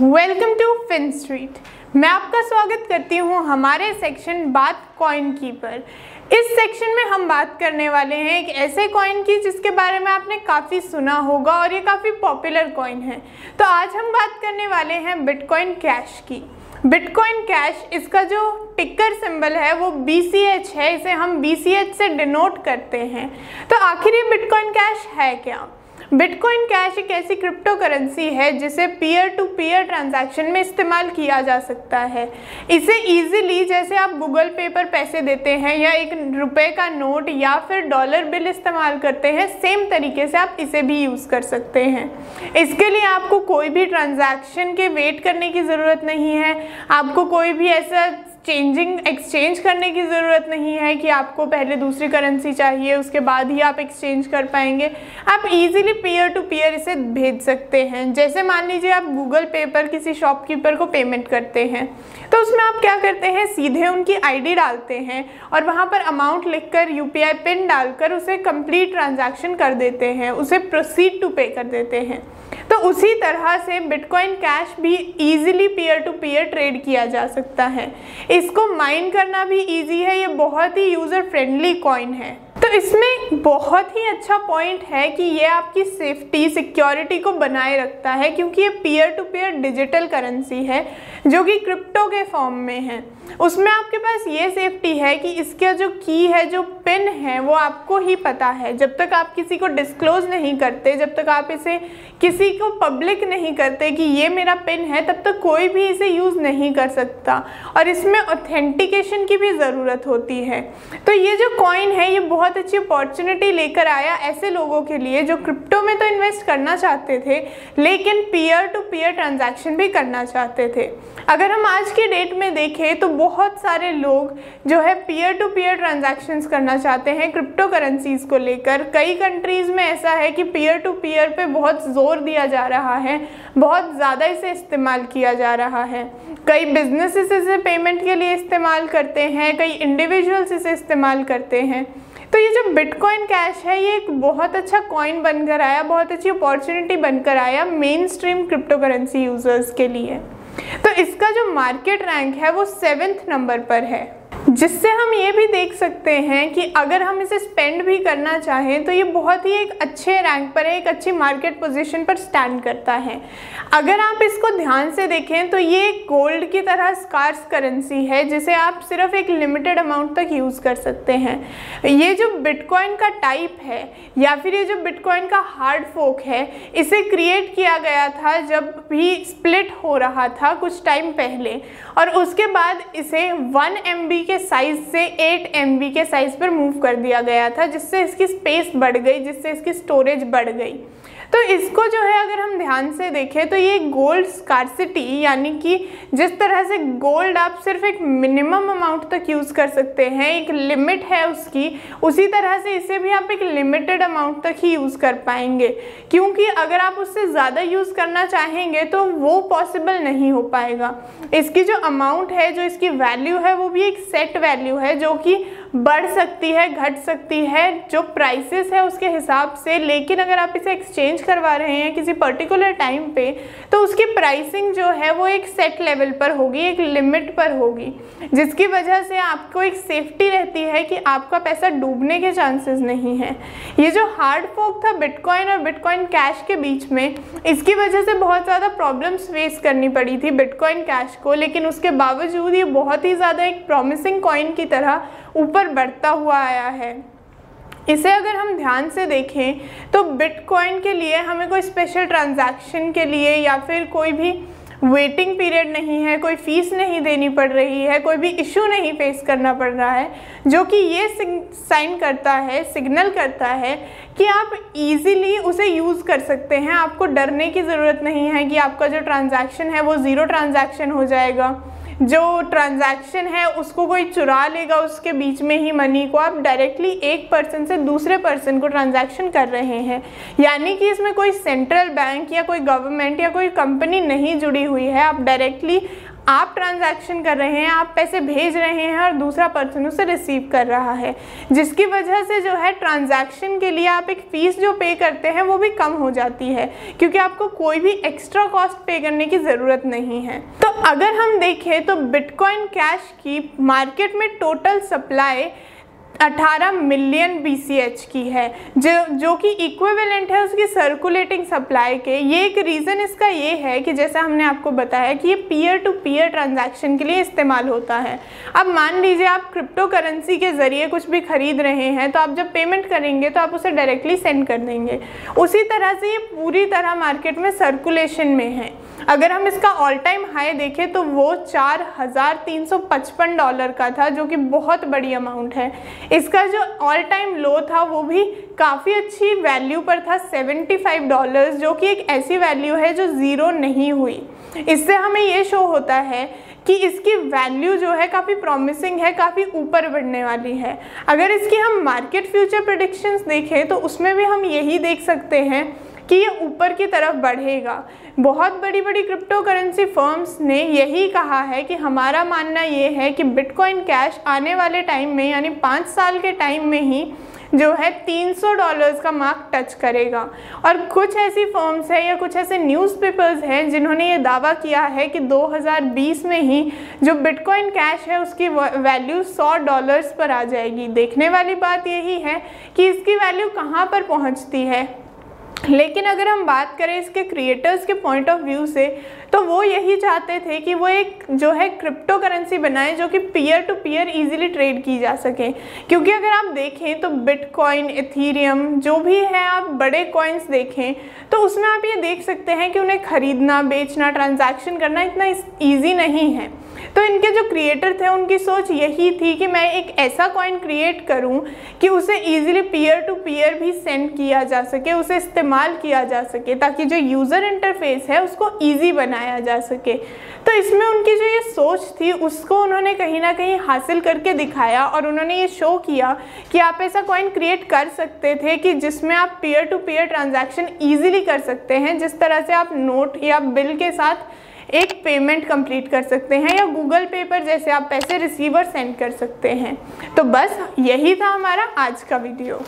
Welcome to fin street. मैं आपका स्वागत करती हूँ हमारे सेक्शन बात कॉइन की पर। इस सेक्शन में हम बात करने वाले हैं एक ऐसे कॉइन की जिसके बारे में आपने काफ़ी सुना होगा और ये काफ़ी पॉपुलर कॉइन है। तो आज हम बात करने वाले हैं बिटकॉइन कैश की। बिटकॉइन कैश इसका जो टिकर सिंबल है वो बी सी एच है, इसे हम बी सी एच से डिनोट करते हैं। तो आखिर ये बिटकॉइन कैश है क्या? बिटकॉइन कैश एक ऐसी क्रिप्टो करेंसी है जिसे पीयर टू पीयर ट्रांजैक्शन में इस्तेमाल किया जा सकता है। इसे इजीली जैसे आप गूगल पे पर पैसे देते हैं या एक रुपए का नोट या फिर डॉलर बिल इस्तेमाल करते हैं सेम तरीके से आप इसे भी यूज़ कर सकते हैं। इसके लिए आपको कोई भी ट्रांजैक्शन के वेट करने की ज़रूरत नहीं है। आपको कोई भी ऐसा चेंजिंग एक्सचेंज करने की ज़रूरत नहीं है कि आपको पहले दूसरी करेंसी चाहिए, उसके बाद ही आप एक्सचेंज कर पाएँगे। आप इजीली पीयर टू पीयर इसे भेज सकते हैं। जैसे मान लीजिए आप गूगल पे पर किसी शॉपकीपर को पेमेंट करते हैं तो उसमें आप क्या करते हैं? सीधे उनकी आईडी डालते हैं और वहाँ पर अमाउंट लिखकर यूपीआई पिन डालकर उसे कंप्लीट ट्रांजैक्शन कर देते हैं, उसे प्रोसीड टू पे कर देते हैं। तो उसी तरह से बिटकॉइन कैश भी easily peer to peer trade किया जा सकता है। इसको माइन करना भी इजी है, ये बहुत ही यूज़र फ्रेंडली कॉइन है। तो इसमें बहुत ही अच्छा पॉइंट है कि ये आपकी सेफ्टी सिक्योरिटी को बनाए रखता है क्योंकि ये peer to peer digital currency है, जो कि क्रिप्टो के फॉर्म में है। उसमें आपके पास ये सेफ्टी है कि इसका जो की है, जो पिन है, वो आपको ही पता है। जब तक आप किसी को डिस्क्लोज नहीं करते, जब तक आप इसे किसी को पब्लिक नहीं करते कि ये मेरा पिन है, तब तक कोई भी इसे यूज़ नहीं कर सकता। और इसमें ऑथेंटिकेशन की भी ज़रूरत होती है। तो ये जो कॉइन है, ये बहुत अच्छी अपॉर्चुनिटी लेकर आया ऐसे लोगों के लिए जो क्रिप्टो में तो इन्वेस्ट करना चाहते थे, लेकिन पीयर टू पीयर ट्रांजैक्शन भी करना चाहते थे। अगर हम आज के डेट में देखें तो बहुत सारे लोग जो है पीयर टू पीयर ट्रांजैक्शंस करना चाहते हैं क्रिप्टो करेंसीज को लेकर। कई कंट्रीज़ में ऐसा है कि पीयर टू पीयर पे बहुत ज़ोर दिया जा रहा है, बहुत ज़्यादा इसे इस्तेमाल किया जा रहा है। कई बिजनेसेस इसे पेमेंट के लिए इस्तेमाल करते हैं, कई इंडिविजुअल्स इसे इस्तेमाल करते हैं। तो ये जो बिटकॉइन कैश है, ये एक बहुत अच्छा कॉइन बनकर आया, बहुत अच्छी अपॉर्चुनिटी बनकर आया mainstream cryptocurrency users के लिए। तो इसका जो मार्केट रैंक है, वो सेवेंथ नंबर पर है। जिससे हम ये भी देख सकते हैं कि अगर हम इसे स्पेंड भी करना चाहें तो ये बहुत ही एक अच्छे रैंक पर है, एक अच्छी मार्केट पोजीशन पर स्टैंड करता है। अगर आप इसको ध्यान से देखें तो ये गोल्ड की तरह स्कार्स करेंसी है, जिसे आप सिर्फ़ एक लिमिटेड अमाउंट तक यूज़ कर सकते हैं। ये जो बिटकॉइन का टाइप है, या फिर ये जो बिटकॉइन का हार्ड फोक है, इसे क्रिएट किया गया था जब भी स्प्लिट हो रहा था कुछ टाइम पहले। और उसके बाद इसे वन एम के साइज़ से 8 एम के साइज़ पर मूव कर दिया गया था, जिससे इसकी स्पेस बढ़ गई, जिससे इसकी स्टोरेज बढ़ गई। तो इसको जो है अगर हम ध्यान से देखें तो ये गोल्ड स्कारसिटी यानी कि जिस तरह से गोल्ड आप सिर्फ़ एक मिनिमम अमाउंट तक यूज़ कर सकते हैं, एक लिमिट है उसकी, उसी तरह से इसे भी आप एक लिमिटेड अमाउंट तक ही यूज़ कर पाएँगे। क्योंकि अगर आप उससे ज़्यादा यूज़ करना चाहेंगे तो वो पॉसिबल नहीं हो पाएगा। इसकी जो अमाउंट है, जो इसकी वैल्यू है, वो भी एक सेट वैल्यू है, जो कि बढ़ सकती है, घट सकती है, जो प्राइसेस है उसके हिसाब से। लेकिन अगर आप इसे एक्सचेंज करवा रहे हैं किसी पर्टिकुलर टाइम पे तो उसकी प्राइसिंग जो है वो एक सेट लेवल पर होगी, एक लिमिट पर होगी। जिसकी वजह से आपको एक सेफ्टी रहती है कि आपका पैसा डूबने के चांसेस नहीं है। ये जो हार्ड फोक था बिटकॉइन और बिटकॉइन कैश के बीच में, इसकी वजह से बहुत ज़्यादा प्रॉब्लम्स फेस करनी पड़ी थी बिटकॉइन कैश को। लेकिन उसके बावजूद ये बहुत ही ज़्यादा एक प्रॉमिसिंग कॉइन की तरह ऊपर बढ़ता हुआ आया है। इसे अगर हम ध्यान से देखें तो बिटकॉइन के लिए, हमें कोई स्पेशल ट्रांजैक्शन के लिए या फिर कोई भी वेटिंग पीरियड नहीं है, कोई फ़ीस नहीं देनी पड़ रही है, कोई भी इशू नहीं फेस करना पड़ रहा है, जो कि ये साइन करता है सिग्नल करता है कि आप इजीली उसे यूज़ कर सकते हैं। आपको डरने की ज़रूरत नहीं है कि आपका जो ट्रांजैक्शन है वो ज़ीरो ट्रांजैक्शन हो जाएगा। जो ट्रांजैक्शन है, उसको कोई चुरा लेगा, उसके बीच में ही मनी को आप डायरेक्टली एक पर्सन से दूसरे पर्सन को ट्रांजैक्शन कर रहे हैं। यानी कि इसमें कोई सेंट्रल बैंक या कोई गवर्नमेंट या कोई कंपनी नहीं जुड़ी हुई है। आप डायरेक्टली आप ट्रांजैक्शन कर रहे हैं, आप पैसे भेज रहे हैं और दूसरा पर्सन उसे रिसीव कर रहा है, जिसकी वजह से जो है ट्रांजैक्शन के लिए आप एक फ़ीस जो पे करते हैं वो भी कम हो जाती है, क्योंकि आपको कोई भी एक्स्ट्रा कॉस्ट पे करने की ज़रूरत नहीं है। तो अगर हम देखें तो बिटकॉइन कैश की मार्केट में टोटल सप्लाई 18 मिलियन बीसीएच की है, जो जो कि इक्विवेलेंट है उसकी सर्कुलेटिंग सप्लाई के। ये एक रीज़न इसका ये है कि जैसा हमने आपको बताया कि ये पीयर टू पीयर ट्रांजैक्शन के लिए इस्तेमाल होता है। अब मान लीजिए आप क्रिप्टो करेंसी के ज़रिए कुछ भी खरीद रहे हैं तो आप जब पेमेंट करेंगे तो आप उसे डायरेक्टली सेंड कर देंगे। उसी तरह से ये पूरी तरह मार्केट में सर्कुलेशन में है। अगर हम इसका ऑल टाइम हाई देखें तो वो चार हज़ार तीन सौ पचपन डॉलर का था, जो कि बहुत बड़ी अमाउंट है। इसका जो ऑल टाइम लो था, वो भी काफ़ी अच्छी वैल्यू पर था सेवेंटी फाइव डॉलर्स जो कि एक ऐसी वैल्यू है जो ज़ीरो नहीं हुई। इससे हमें ये शो होता है कि इसकी वैल्यू जो है, काफ़ी प्रॉमिसिंग है, काफ़ी ऊपर बढ़ने वाली है। अगर इसकी हम मार्केट फ्यूचर प्रडिक्शंस देखें तो उसमें भी हम यही देख सकते हैं कि ये ऊपर की तरफ़ बढ़ेगा। बहुत बड़ी बड़ी क्रिप्टो करेंसी फर्म्स ने यही कहा है कि हमारा मानना ये है कि बिटकॉइन कैश आने वाले टाइम में, यानी पाँच साल के टाइम में ही, जो है 300 डॉलर्स का मार्क टच करेगा। और कुछ ऐसी फर्म्स है या कुछ ऐसे न्यूज़पेपर्स हैं जिन्होंने ये दावा किया है कि 2020 में ही जो बिटकॉइन कैश है, उसकी वैल्यू 100 डॉलर्स पर आ जाएगी। देखने वाली बात यही है कि इसकी वैल्यू कहाँ पर पहुँचती है? लेकिन अगर हम बात करें इसके क्रिएटर्स के पॉइंट ऑफ़ व्यू से तो वो यही चाहते थे कि वो एक जो है क्रिप्टो करेंसी बनाए जो कि peer to peer easily trade की जा सके। क्योंकि अगर आप देखें तो बिटकॉइन इथीरियम जो भी है आप बड़े कॉइन्स देखें तो उसमें आप ये देख सकते हैं कि उन्हें ख़रीदना, बेचना ट्रांजैक्शन करना इतना ईजी नहीं है। तो इनके जो क्रिएटर थे, उनकी सोच यही थी कि मैं एक ऐसा कॉइन क्रिएट करूँ कि उसे इजीली पीयर टू पीयर भी सेंड किया जा सके, उसे इस्तेमाल किया जा सके, ताकि जो यूज़र इंटरफेस है उसको ईजी बनाया जा सके। तो इसमें उनकी जो ये सोच थी, उसको उन्होंने कहीं ना कहीं हासिल करके दिखाया और उन्होंने ये शो किया कि आप ऐसा कॉइन क्रिएट कर सकते थे कि जिसमें आप peer to peer transaction easily कर सकते हैं, जिस तरह से आप नोट या बिल के साथ एक पेमेंट कंप्लीट कर सकते हैं या गूगल पे पर जैसे आप पैसे रिसीवर सेंड कर सकते हैं। तो बस यही था हमारा आज का वीडियो